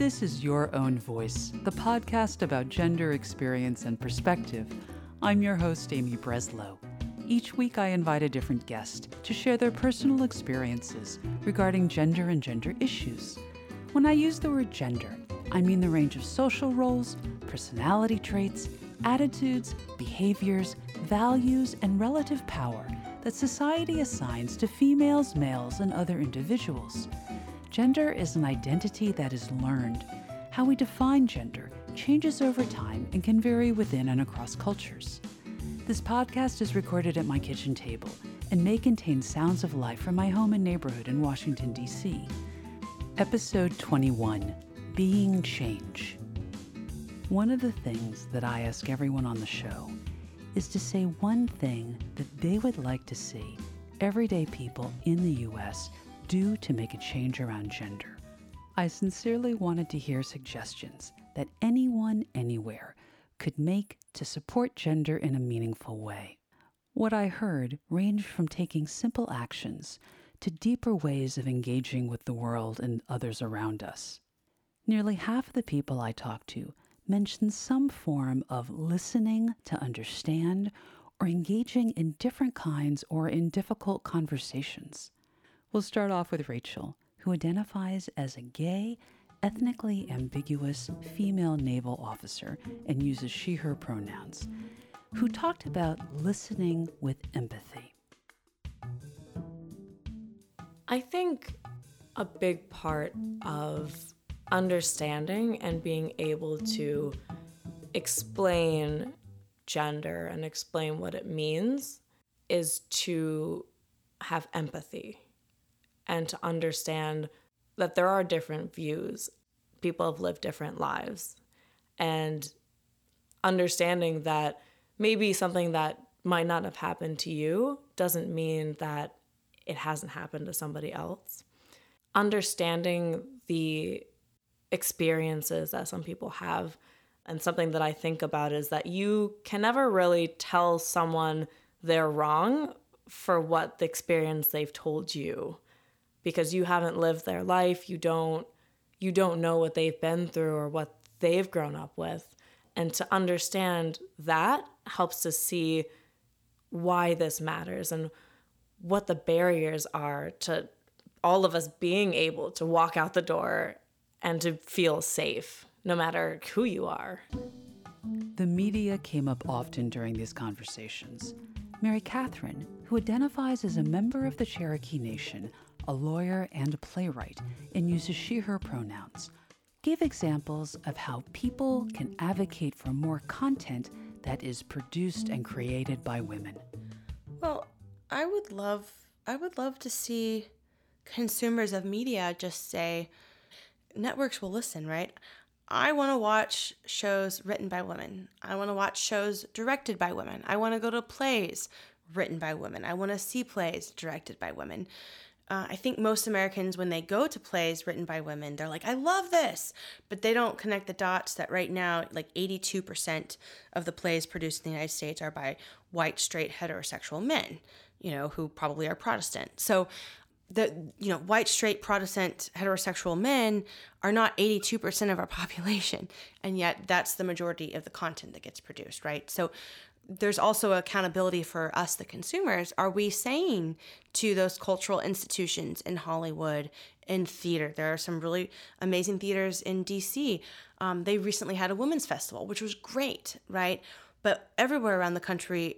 This is Your Own Voice, the podcast about gender experience and perspective. I'm your host, Amy Breslow. Each week, I invite a different guest to share their personal experiences regarding gender and gender issues. When I use the word gender, I mean the range of social roles, personality traits, attitudes, behaviors, values, and relative power that society assigns to females, males, and other individuals. Gender is an identity that is learned. How we define gender changes over time and can vary within and across cultures. This podcast is recorded at my kitchen table and may contain sounds of life from my home and neighborhood in Washington, D.C. Episode 21 Being Change. One of the things that I ask everyone on the show is to say one thing that they would like to see everyday people in the U.S. do to make a change around gender. I sincerely wanted to hear suggestions that anyone, anywhere, could make to support gender in a meaningful way. What I heard ranged from taking simple actions to deeper ways of engaging with the world and others around us. Nearly half of the people I talked to mentioned some form of listening to understand or engaging in different kinds or in difficult conversations. We'll start off with Rachel, who identifies as a gay, ethnically ambiguous female naval officer and uses she her pronouns, who talked about listening with empathy. I think a big part of understanding and being able to explain gender and explain what it means is to have empathy and to understand that there are different views. People have lived different lives. And understanding that maybe something that might not have happened to you doesn't mean that it hasn't happened to somebody else. Understanding the experiences that some people have. And something that I think about is that you can never really tell someone they're wrong for what the experience they've told you because you haven't lived their life, you don't you don't know what they've been through or what they've grown up with. And to understand that helps to see why this matters and what the barriers are to all of us being able to walk out the door and to feel safe, no matter who you are. The media came up often during these conversations. Mary Catherine, who identifies as a member of the Cherokee Nation, a lawyer and a playwright, and uses she her pronouns, gave examples of how people can advocate for more content that is produced and created by women. Well, I would love I would love to see consumers of media just say, networks will listen, right? I want to watch shows written by women. I want to watch shows directed by women. I want to go to plays written by women. I want to see plays directed by women. Uh, I think most Americans, when they go to plays written by women, they're like, I love this. But they don't connect the dots that right now, like 82% of the plays produced in the United States are by white, straight, heterosexual men, you know, who probably are Protestant. So the you know white straight protestant heterosexual men are not 82% of our population and yet that's the majority of the content that gets produced right so there's also accountability for us the consumers. Are we saying to those cultural institutions in hollywood in theater? There are some really amazing theaters in dc um, they recently had a women's festival which was great right? But everywhere around the country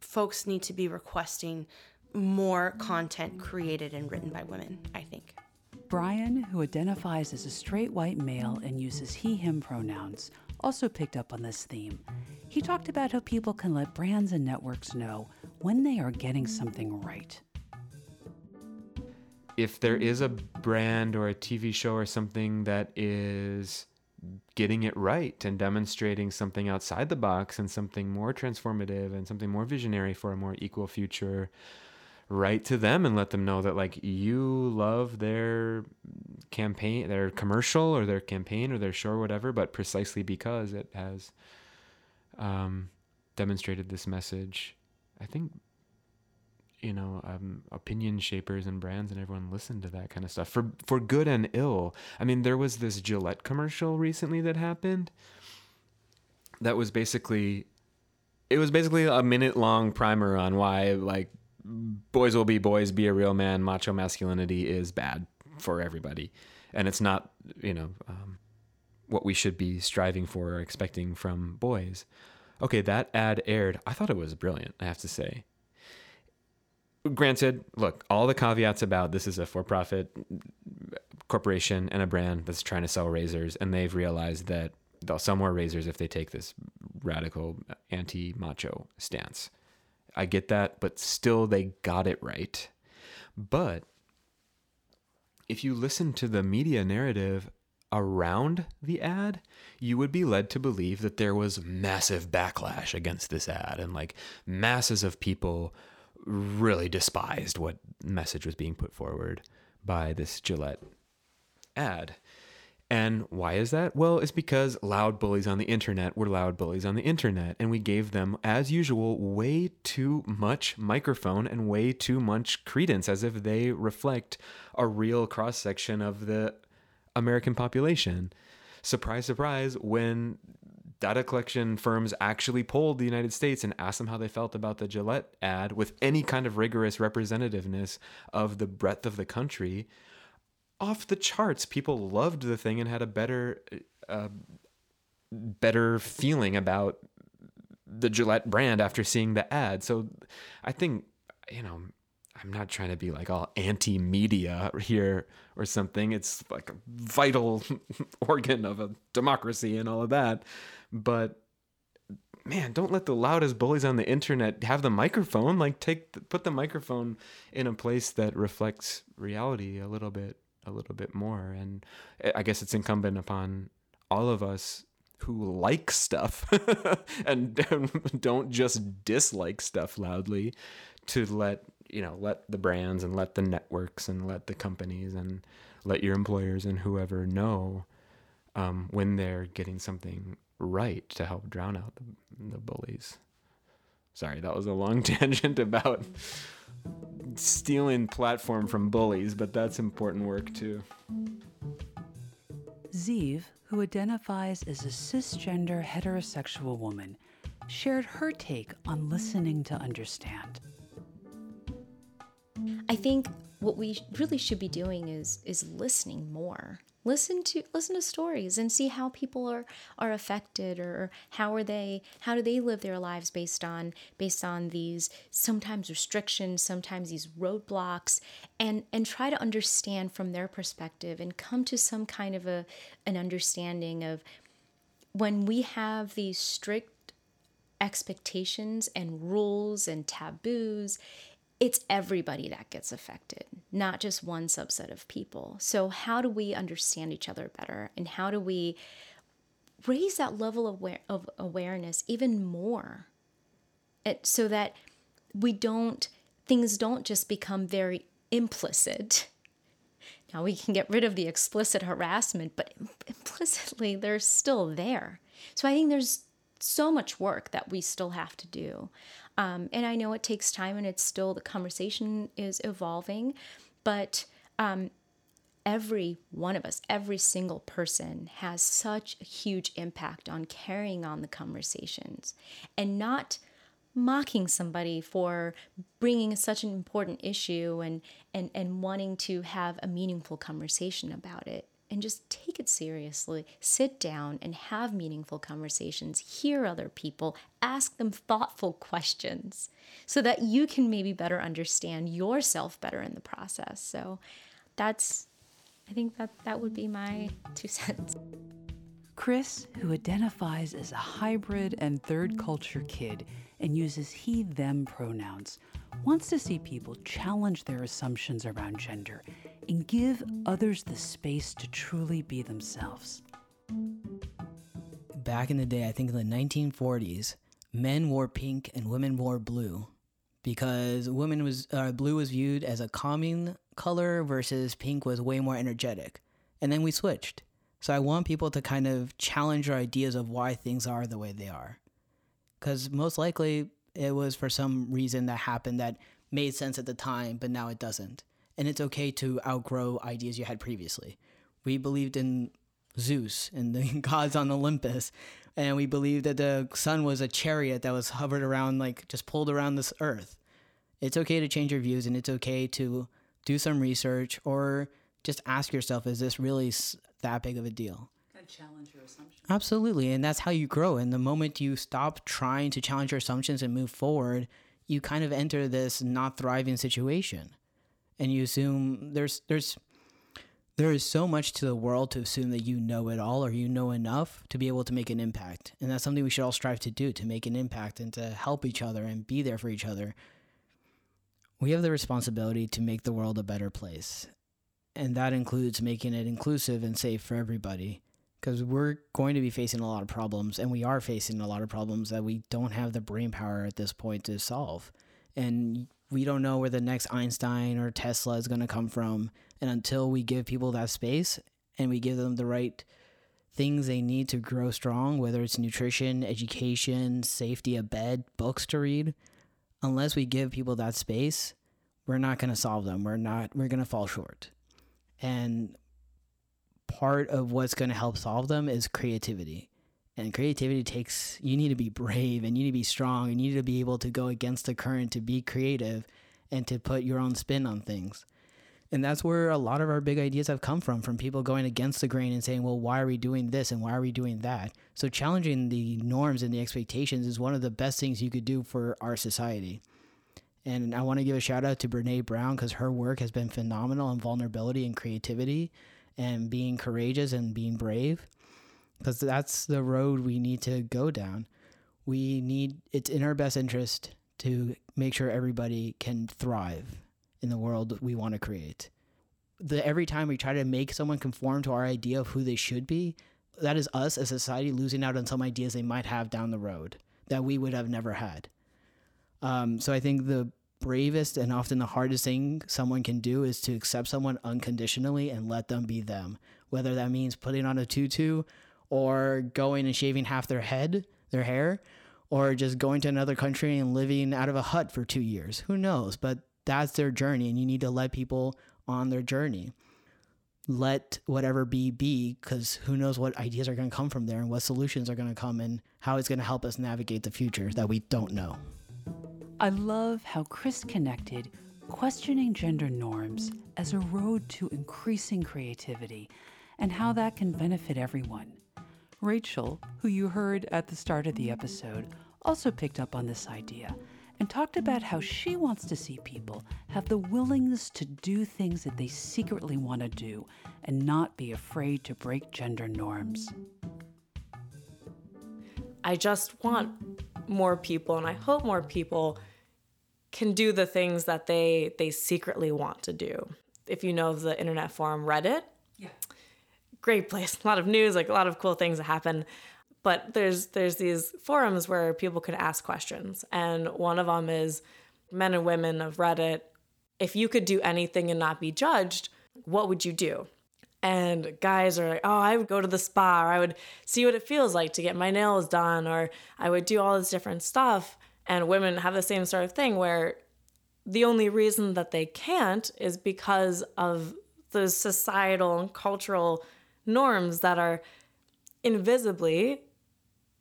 folks need to be requesting more content created and written by women, I think. Brian, who identifies as a straight white male and uses he, him pronouns, also picked up on this theme. He talked about how people can let brands and networks know when they are getting something right. If there is a brand or a TV show or something that is getting it right and demonstrating something outside the box and something more transformative and something more visionary for a more equal future, write to them and let them know that like you love their campaign their commercial or their campaign or their show or whatever but precisely because it has um, demonstrated this message. I think you know um, opinion shapers and brands and everyone listened to that kind of stuff for for good and ill. I mean there was this gillette commercial recently that happened that was basically it was basically a minute long primer on why like boys will be boys be a real man. Macho masculinity is bad for everybody. And it's not you know um, what we should be striving for or expecting from boys. Okay that ad aired. I thought it was brilliant i have to say. Granted, look, all the caveats about this is a for profit corporation and a brand that's trying to sell razors, and they've realized that they'll sell more razors if they take this radical anti macho stance. I get that, but still they got it right. But if you listen to the media narrative around the ad, you would be led to believe that there was massive backlash against this ad and like masses of people really despised what message was being put forward by this Gillette ad. And why is that? Well, it's because loud bullies on the internet were loud bullies on the internet, and we gave them, as usual, way too much microphone and way too much credence as if they reflect a real cross section of the American population. Surprise, surprise, when data collection firms actually polled the United States and asked them how they felt about the Gillette ad with any kind of rigorous representativeness of the breadth of the country. Off the charts, people loved the thing and had a better, uh, better feeling about the Gillette brand after seeing the ad. So, I think you know I'm not trying to be like all anti media here or something. It's like a vital organ of a democracy and all of that. But man, don't let the loudest bullies on the internet have the microphone. Like take put the microphone in a place that reflects reality a little bit a little bit more and I guess it's incumbent upon all of us who like stuff and don't just dislike stuff loudly to let you know let the brands and let the networks and let the companies and let your employers and whoever know um, when they're getting something right to help drown out the, the bullies. Sorry, that was a long tangent about stealing platform from bullies, but that's important work too. Zeev, who identifies as a cisgender heterosexual woman, shared her take on listening to understand. I think what we really should be doing is is listening more listen to listen to stories and see how people are are affected or how are they how do they live their lives based on based on these sometimes restrictions sometimes these roadblocks and and try to understand from their perspective and come to some kind of a an understanding of when we have these strict expectations and rules and taboos it's everybody that gets affected, not just one subset of people. So, how do we understand each other better? And how do we raise that level of, aware- of awareness even more it, so that we don't, things don't just become very implicit. Now, we can get rid of the explicit harassment, but implicitly, they're still there. So, I think there's so much work that we still have to do. Um, and I know it takes time and it's still the conversation is evolving, but um, every one of us, every single person has such a huge impact on carrying on the conversations and not mocking somebody for bringing such an important issue and, and, and wanting to have a meaningful conversation about it and just take it seriously. Sit down and have meaningful conversations, hear other people, ask them thoughtful questions so that you can maybe better understand yourself better in the process. So that's, I think that that would be my two cents. Chris, who identifies as a hybrid and third culture kid and uses he them pronouns, wants to see people challenge their assumptions around gender and give others the space to truly be themselves. Back in the day, I think in the 1940s, men wore pink and women wore blue because women was uh, blue was viewed as a calming color versus pink was way more energetic. And then we switched. So I want people to kind of challenge our ideas of why things are the way they are. Cuz most likely it was for some reason that happened that made sense at the time, but now it doesn't. And it's okay to outgrow ideas you had previously. We believed in Zeus and the gods on Olympus, and we believed that the sun was a chariot that was hovered around, like just pulled around this earth. It's okay to change your views, and it's okay to do some research or just ask yourself, is this really that big of a deal? challenge your assumptions. Absolutely. And that's how you grow. And the moment you stop trying to challenge your assumptions and move forward, you kind of enter this not thriving situation. And you assume there's there's there is so much to the world to assume that you know it all or you know enough to be able to make an impact. And that's something we should all strive to do to make an impact and to help each other and be there for each other. We have the responsibility to make the world a better place. And that includes making it inclusive and safe for everybody because we're going to be facing a lot of problems and we are facing a lot of problems that we don't have the brain power at this point to solve and we don't know where the next einstein or tesla is going to come from. And until we give people that space and we give them the right things they need to grow strong whether it's nutrition education safety a bed books to read unless we give people that space we're not going to solve them. We're not we're going to fall short. And part of what's going to help solve them is creativity. And creativity takes, you need to be brave and you need to be strong and you need to be able to go against the current to be creative and to put your own spin on things. And that's where a lot of our big ideas have come from, from people going against the grain and saying, well, why are we doing this and why are we doing that? So, challenging the norms and the expectations is one of the best things you could do for our society. And I want to give a shout out to Brene Brown because her work has been phenomenal on vulnerability and creativity and being courageous and being brave because that's the road we need to go down. We need it's in our best interest to make sure everybody can thrive in the world we want to create. The every time we try to make someone conform to our idea of who they should be, that is us as society losing out on some ideas they might have down the road that we would have never had. Um, so I think the bravest and often the hardest thing someone can do is to accept someone unconditionally and let them be them. Whether that means putting on a tutu or going and shaving half their head, their hair, or just going to another country and living out of a hut for two years. Who knows? But that's their journey, and you need to let people on their journey. Let whatever be be, because who knows what ideas are going to come from there and what solutions are going to come and how it's going to help us navigate the future that we don't know. I love how Chris connected questioning gender norms as a road to increasing creativity and how that can benefit everyone. Rachel, who you heard at the start of the episode, also picked up on this idea and talked about how she wants to see people have the willingness to do things that they secretly want to do and not be afraid to break gender norms. I just want more people, and I hope more people can do the things that they they secretly want to do. If you know the internet forum Reddit, great place. A lot of news, like a lot of cool things that happen. But there's there's these forums where people can ask questions, and one of them is men and women of Reddit. If you could do anything and not be judged, what would you do? And guys are like, oh, I would go to the spa, or I would see what it feels like to get my nails done, or I would do all this different stuff. And women have the same sort of thing where the only reason that they can't is because of the societal and cultural norms that are invisibly,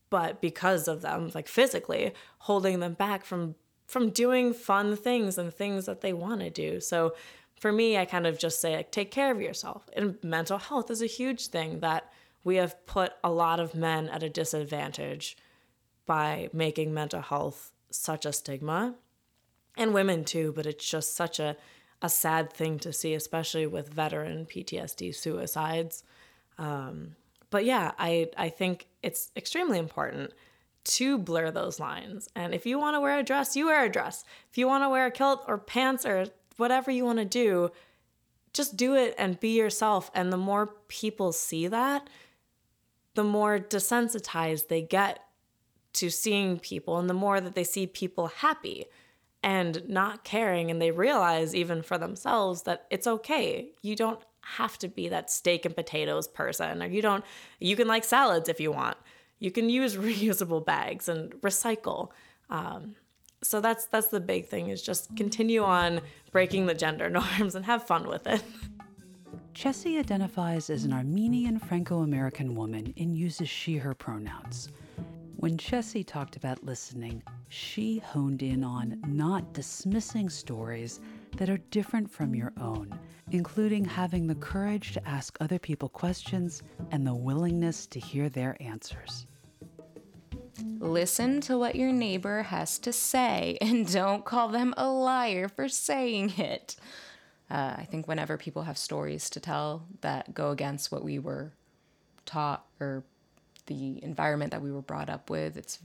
but because of them, like physically, holding them back from from doing fun things and things that they want to do. So for me, I kind of just say, like, take care of yourself. And mental health is a huge thing that we have put a lot of men at a disadvantage by making mental health such a stigma and women too, but it's just such a, a sad thing to see, especially with veteran PTSD suicides. Um, but yeah, I, I think it's extremely important to blur those lines. And if you want to wear a dress, you wear a dress. If you want to wear a kilt or pants or whatever you want to do, just do it and be yourself. And the more people see that, the more desensitized they get to seeing people, and the more that they see people happy and not caring, and they realize even for themselves that it's okay. You don't have to be that steak and potatoes person, or you don't, you can like salads if you want. You can use reusable bags and recycle. Um, so that's that's the big thing is just continue on breaking the gender norms and have fun with it. Chessie identifies as an Armenian Franco American woman and uses she, her pronouns. When Chessie talked about listening, she honed in on not dismissing stories that are different from your own, including having the courage to ask other people questions and the willingness to hear their answers. Listen to what your neighbor has to say and don't call them a liar for saying it. Uh, I think whenever people have stories to tell that go against what we were taught or the environment that we were brought up with, it's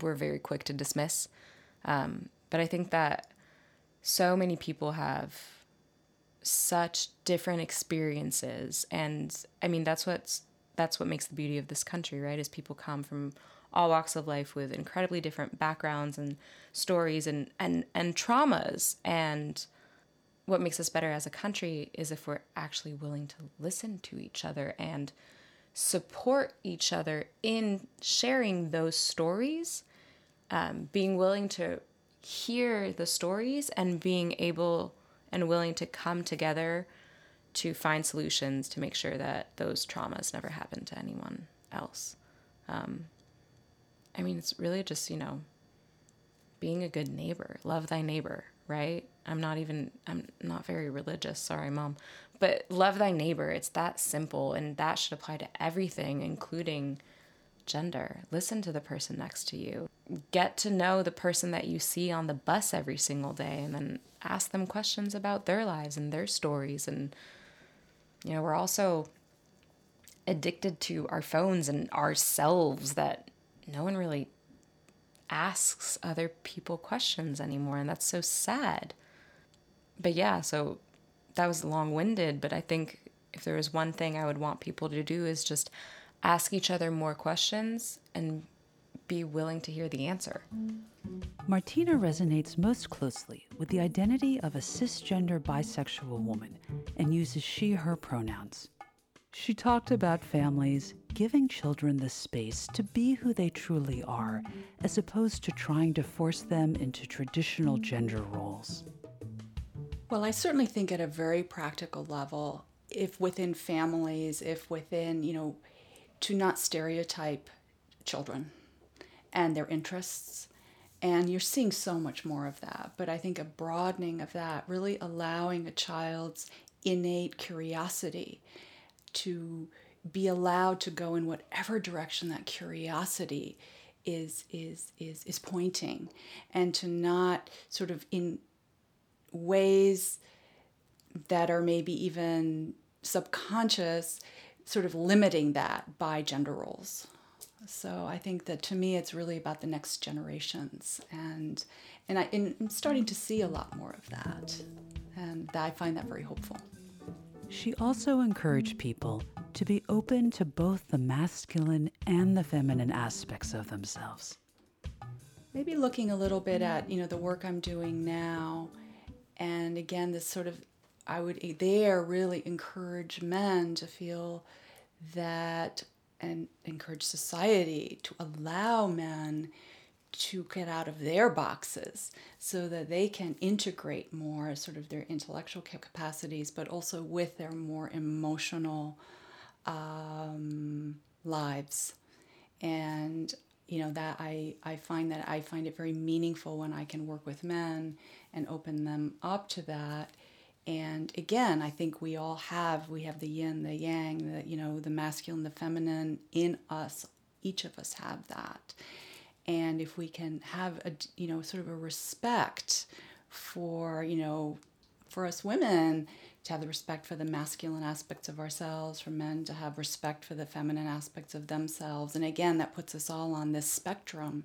we're very quick to dismiss. Um, but I think that so many people have such different experiences, and I mean that's what's that's what makes the beauty of this country, right? Is people come from all walks of life with incredibly different backgrounds and stories and and and traumas and what makes us better as a country is if we're actually willing to listen to each other and support each other in sharing those stories, um, being willing to hear the stories and being able and willing to come together to find solutions to make sure that those traumas never happen to anyone else. Um, I mean, it's really just, you know, being a good neighbor, love thy neighbor, right? I'm not even, I'm not very religious. Sorry, mom. But love thy neighbor. It's that simple. And that should apply to everything, including gender. Listen to the person next to you. Get to know the person that you see on the bus every single day and then ask them questions about their lives and their stories. And, you know, we're also addicted to our phones and ourselves that no one really asks other people questions anymore. And that's so sad but yeah, so that was long winded, but I think if there was one thing I would want people to do is just ask each other more questions and be willing to hear the answer. Martina resonates most closely with the identity of a cisgender bisexual woman and uses she, her pronouns. She talked about families giving children the space to be who they truly are, as opposed to trying to force them into traditional gender roles. Well, I certainly think at a very practical level, if within families, if within, you know, to not stereotype children and their interests. And you're seeing so much more of that. But I think a broadening of that, really allowing a child's innate curiosity to be allowed to go in whatever direction that curiosity is is is is pointing and to not sort of in ways that are maybe even subconscious, sort of limiting that by gender roles. So I think that to me, it's really about the next generations, and and I, am starting to see a lot more of that, and I find that very hopeful. She also encouraged people to be open to both the masculine and the feminine aspects of themselves. Maybe looking a little bit at you know the work I'm doing now and again this sort of i would there really encourage men to feel that and encourage society to allow men to get out of their boxes so that they can integrate more sort of their intellectual capacities but also with their more emotional um, lives. And you know that I, I find that i find it very meaningful when i can work with men and open them up to that and again i think we all have we have the yin the yang the you know the masculine the feminine in us. Each of us have that. And if we can have a you know sort of a respect for you know for us women to have the respect for the masculine aspects of ourselves for men to have respect for the feminine aspects of themselves. And again that puts us all on this spectrum.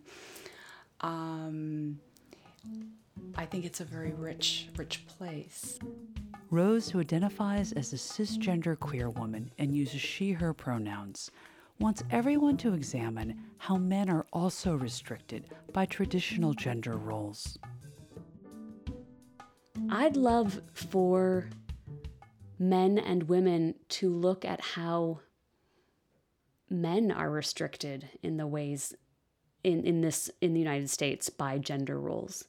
Um, I think it's a very rich, rich place. Rose, who identifies as a cisgender queer woman and uses she, her pronouns, wants everyone to examine how men are also restricted by traditional gender roles. I'd love for men and women to look at how men are restricted in the ways in in this in the United States by gender roles.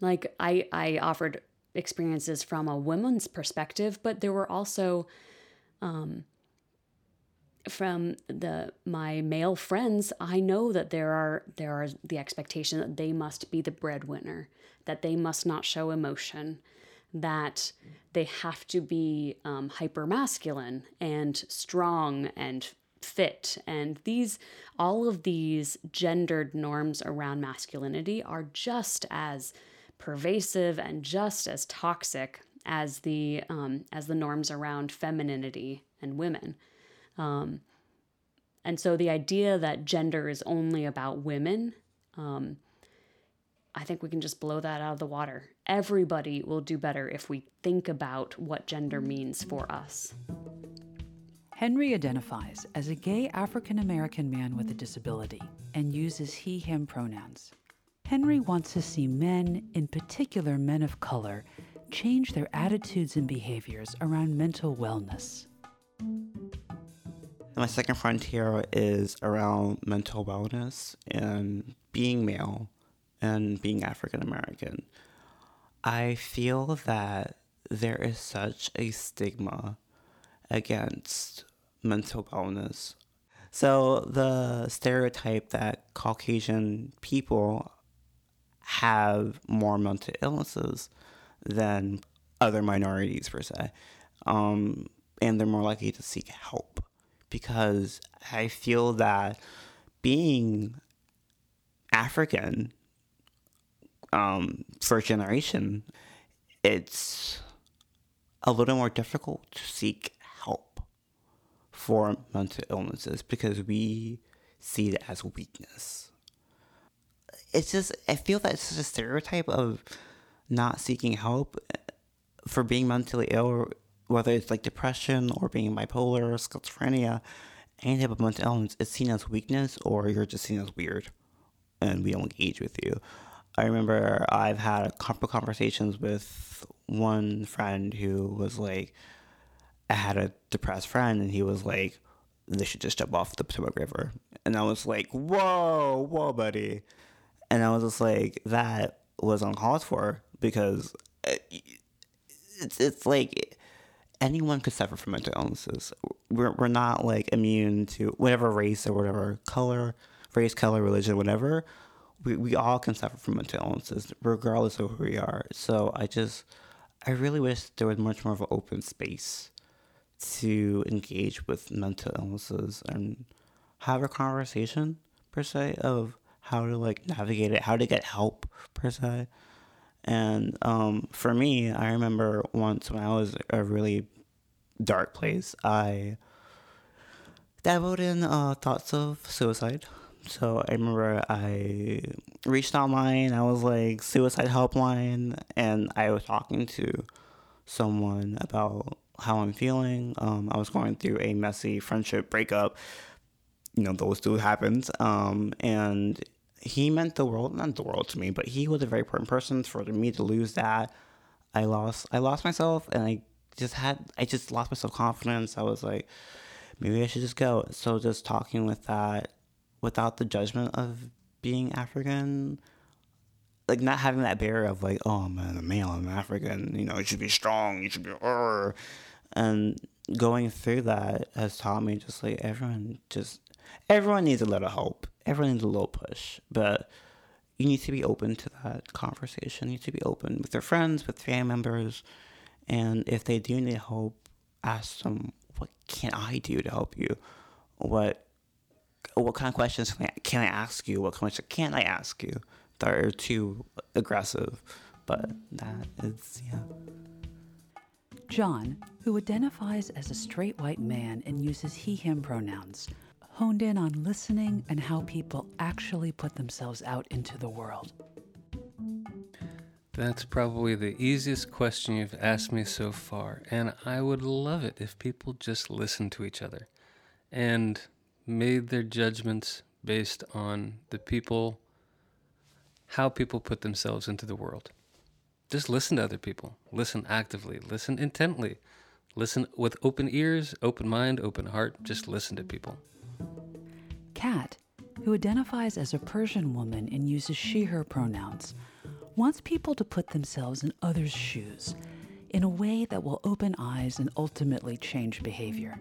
Like I I offered experiences from a woman's perspective, but there were also um, from the my male friends, I know that there are there are the expectation that they must be the breadwinner, that they must not show emotion, that they have to be um, hyper masculine and strong and fit. And these all of these gendered norms around masculinity are just as pervasive and just as toxic as the um, as the norms around femininity and women um, and so the idea that gender is only about women um, I think we can just blow that out of the water. Everybody will do better if we think about what gender means for us. Henry identifies as a gay African American man with a disability and uses he him pronouns. Henry wants to see men, in particular men of color, change their attitudes and behaviors around mental wellness. My second frontier is around mental wellness and being male and being African American. I feel that there is such a stigma against mental wellness. So, the stereotype that Caucasian people have more mental illnesses than other minorities, per se, um, and they're more likely to seek help because I feel that being African um, first generation, it's a little more difficult to seek help for mental illnesses because we see it as weakness. It's just, I feel that it's just a stereotype of not seeking help uh, for being mentally ill, whether it's like depression or being bipolar or schizophrenia, any type of mental illness, it's seen as weakness or you're just seen as weird and we don't engage with you. I remember I've had a couple conversations with one friend who was like, I had a depressed friend, and he was like, they should just jump off the Potomac River. And I was like, whoa, whoa, buddy. And I was just like, that was uncalled for because uh, it's, it's like anyone could suffer from mental illnesses. We're, we're not like immune to whatever race or whatever color, race, color, religion, whatever we, we all can suffer from mental illnesses regardless of who we are. So I just, I really wish there was much more of an open space to engage with mental illnesses and have a conversation per se of how to like navigate it, how to get help per se. And um, for me, I remember once when I was a really dark place, I dabbled in uh, thoughts of suicide. So I remember I reached online. I was like suicide helpline, and I was talking to someone about how I'm feeling. Um, I was going through a messy friendship breakup. You know, those two happened. Um, and he meant the world, not the world to me, but he was a very important person. For me to lose that, I lost, I lost myself, and I just had, I just lost my self confidence. I was like, maybe I should just go. So just talking with that without the judgment of being African, like not having that barrier of like, oh man, a male, I'm African, you know, you should be strong, you should be, uh, and going through that has taught me just like everyone just everyone needs a little help, everyone needs a little push, but you need to be open to that conversation. You need to be open with your friends, with family members, and if they do need help, ask them, what can I do to help you? What what kind of questions can I, can I ask you? What questions can't I ask you that are too aggressive? But that is, yeah. John, who identifies as a straight white man and uses he him pronouns, honed in on listening and how people actually put themselves out into the world. That's probably the easiest question you've asked me so far, and I would love it if people just listened to each other and made their judgments based on the people, how people put themselves into the world. Just listen to other people. Listen actively. Listen intently. Listen with open ears, open mind, open heart. Just listen to people. Kat, who identifies as a Persian woman and uses she her pronouns, wants people to put themselves in others' shoes in a way that will open eyes and ultimately change behavior.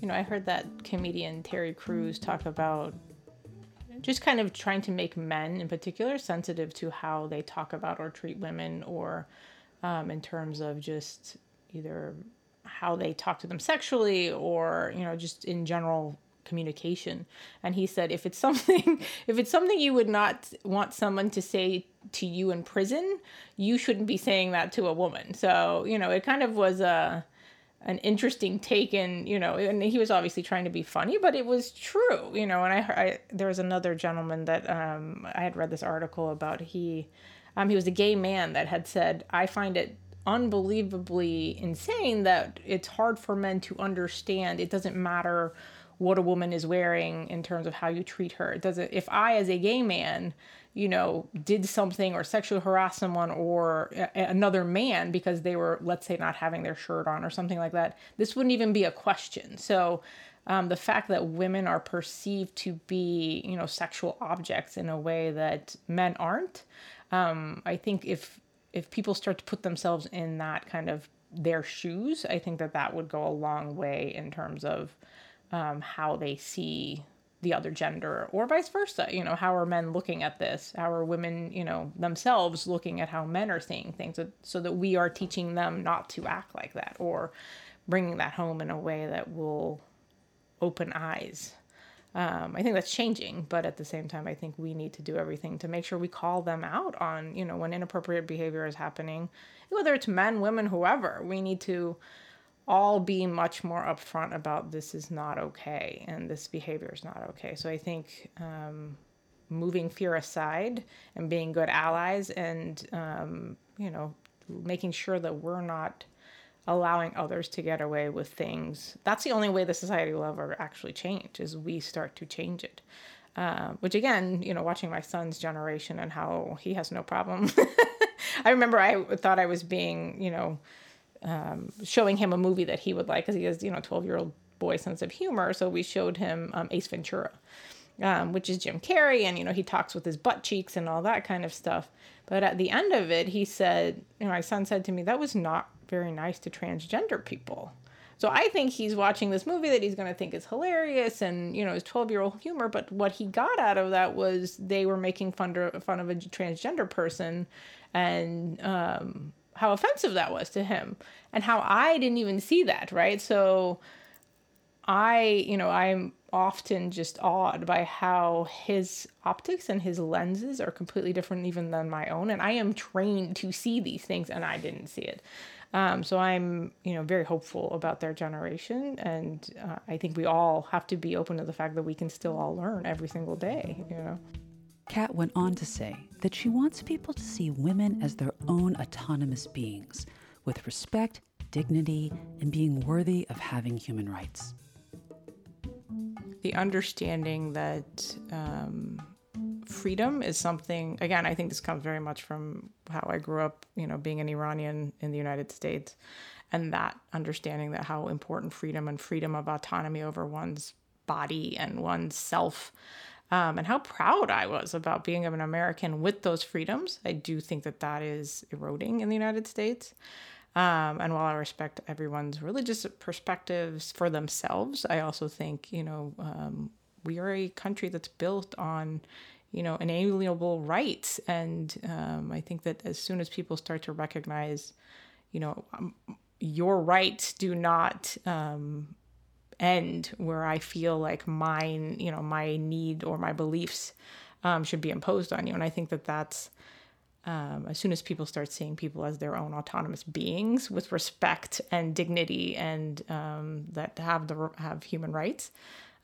You know, I heard that comedian Terry Crews talk about just kind of trying to make men in particular sensitive to how they talk about or treat women or um, in terms of just either how they talk to them sexually or you know just in general communication. And he said if it's something if it's something you would not want someone to say to you in prison you shouldn't be saying that to a woman. So you know it kind of was a an interesting take and you know and he was obviously trying to be funny but it was true you know and i, I there was another gentleman that um, i had read this article about. He um, he was a gay man that had said i find it unbelievably insane that it's hard for men to understand it doesn't matter what a woman is wearing in terms of how you treat her. It doesn't if I as a gay man, you know, did something or sexually harassed someone or a- another man because they were let's say not having their shirt on or something like that, this wouldn't even be a question. So um, the fact that women are perceived to be, you know, sexual objects in a way that men aren't, um, I think if if people start to put themselves in that kind of their shoes, I think that that would go a long way in terms of um, how they see the other gender or vice versa. You know how are men looking at this? How are women you know themselves looking at how men are seeing things so that we are teaching them not to act like that or bringing that home in a way that will open eyes um, i think that's changing but at the same time i think we need to do everything to make sure we call them out on you know when inappropriate behavior is happening whether it's men women whoever we need to all be much more upfront about this is not okay and this behavior is not okay. So I think um, moving fear aside and being good allies and, um, you know, making sure that we're not allowing others to get away with things. That's the only way the society will ever actually change is we start to change it. Uh, which again, you know, watching my son's generation and how he has no problem. I remember I thought I was being, you know, um, showing him a movie that he would like because he has, you know, 12 year old boy sense of humor. So we showed him um, Ace Ventura, um, which is Jim Carrey. And, you know, he talks with his butt cheeks and all that kind of stuff. But at the end of it, he said, you know, my son said to me, that was not very nice to transgender people. So I think he's watching this movie that he's going to think is hilarious and, you know, his 12 year old humor. But what he got out of that was they were making fun, fun of a transgender person and, um, how offensive that was to him and how I didn't even see that, right? So I, you know, I'm often just awed by how his optics and his lenses are completely different even than my own and I am trained to see these things and I didn't see it. Um, so I'm, you know, very hopeful about their generation, and uh, I think we all have to be open to the fact that we can still all learn every single day. You know. Kat went on to say that she wants people to see women as their own autonomous beings, with respect, dignity, and being worthy of having human rights. The understanding that um, freedom is something, again, I think this comes very much from how I grew up, you know, being an Iranian in the United States, and that understanding that how important freedom and freedom of autonomy over one's body and one's self um, and how proud I was about being an American with those freedoms. I do think that that is eroding in the United States. Um, and while I respect everyone's religious perspectives for themselves, I also think, you know, um, we are a country that's built on, you know, inalienable rights. And um, I think that as soon as people start to recognize, you know, um, your rights do not um, end where I feel like mine, you know, my need or my beliefs um, should be imposed on you. And I think that that's um, as soon as people start seeing people as their own autonomous beings with respect and dignity and um, that have the have human rights.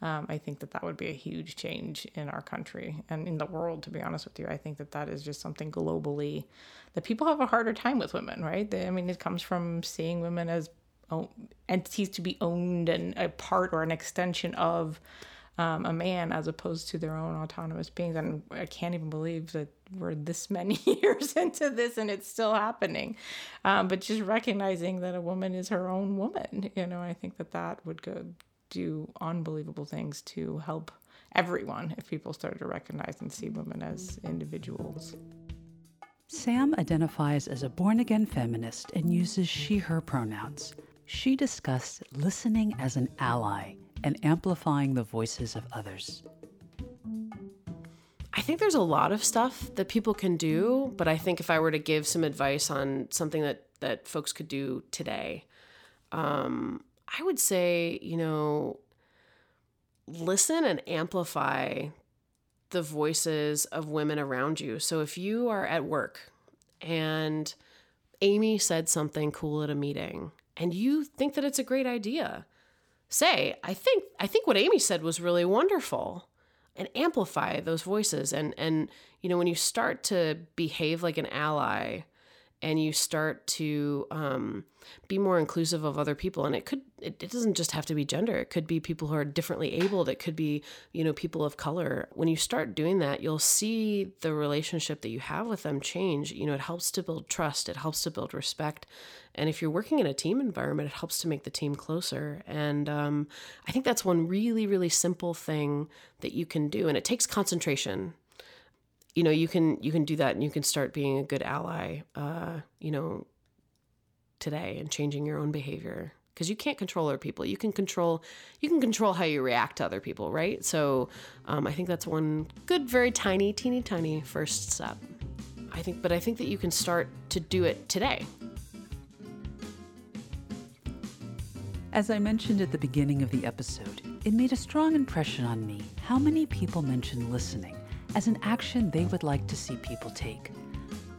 Um, I think that that would be a huge change in our country and in the world. To be honest with you, I think that that is just something globally that people have a harder time with women, right? They, I mean, it comes from seeing women as entities to be owned and a part or an extension of um, a man as opposed to their own autonomous beings. And I can't even believe that we're this many years into this and it's still happening. Um, but just recognizing that a woman is her own woman, you know, I think that that would go do unbelievable things to help everyone if people started to recognize and see women as individuals. Sam identifies as a born again feminist and uses she her pronouns. She discussed listening as an ally and amplifying the voices of others. I think there's a lot of stuff that people can do, but I think if I were to give some advice on something that that folks could do today, um, I would say, you know, listen and amplify the voices of women around you. So if you are at work and Amy said something cool at a meeting and you think that it's a great idea, say, I think I think what Amy said was really wonderful and amplify those voices and and you know when you start to behave like an ally and you start to um, be more inclusive of other people. And it could it, it doesn't just have to be gender. It could be people who are differently abled it could be you know people of color. When you start doing that you'll see the relationship that you have with them change. You know it helps to build trust. It helps to build respect. And if you're working in a team environment it helps to make the team closer. And um, i think that's one really really simple thing that you can do. And it takes concentration you know you can you can do that and you can start being a good ally uh, you know today and changing your own behavior. Because you can't control other people. You can control you can control how you react to other people right? So um, i think that's one good very tiny teeny tiny first step. I think but i think that you can start to do it today. As I mentioned at the beginning of the episode, it made a strong impression on me how many people mention listening as an action they would like to see people take.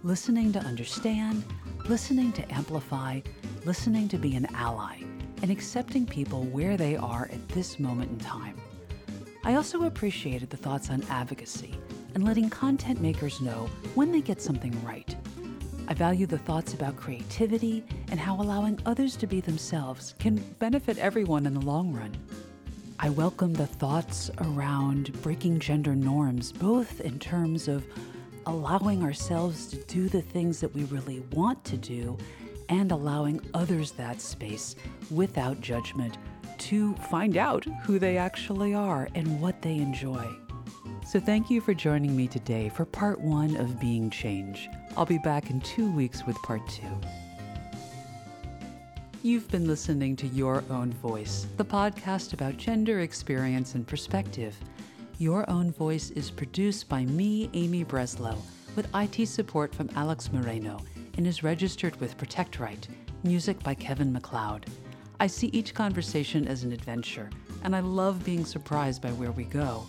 Listening to understand, listening to amplify, listening to be an ally, and accepting people where they are at this moment in time. I also appreciated the thoughts on advocacy and letting content makers know when they get something right. I value the thoughts about creativity and how allowing others to be themselves can benefit everyone in the long run. I welcome the thoughts around breaking gender norms, both in terms of allowing ourselves to do the things that we really want to do and allowing others that space without judgment to find out who they actually are and what they enjoy. So, thank you for joining me today for part one of Being Change. I'll be back in two weeks with part two. You've been listening to Your Own Voice, the podcast about gender experience and perspective. Your Own Voice is produced by me, Amy Breslow, with IT support from Alex Moreno, and is registered with ProtectRight, music by Kevin MacLeod. I see each conversation as an adventure, and I love being surprised by where we go.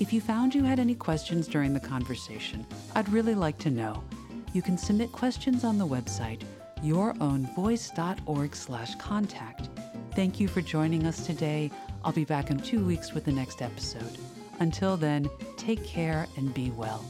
If you found you had any questions during the conversation, I'd really like to know. You can submit questions on the website yourownvoice.org slash contact. Thank you for joining us today. I'll be back in two weeks with the next episode. Until then, take care and be well.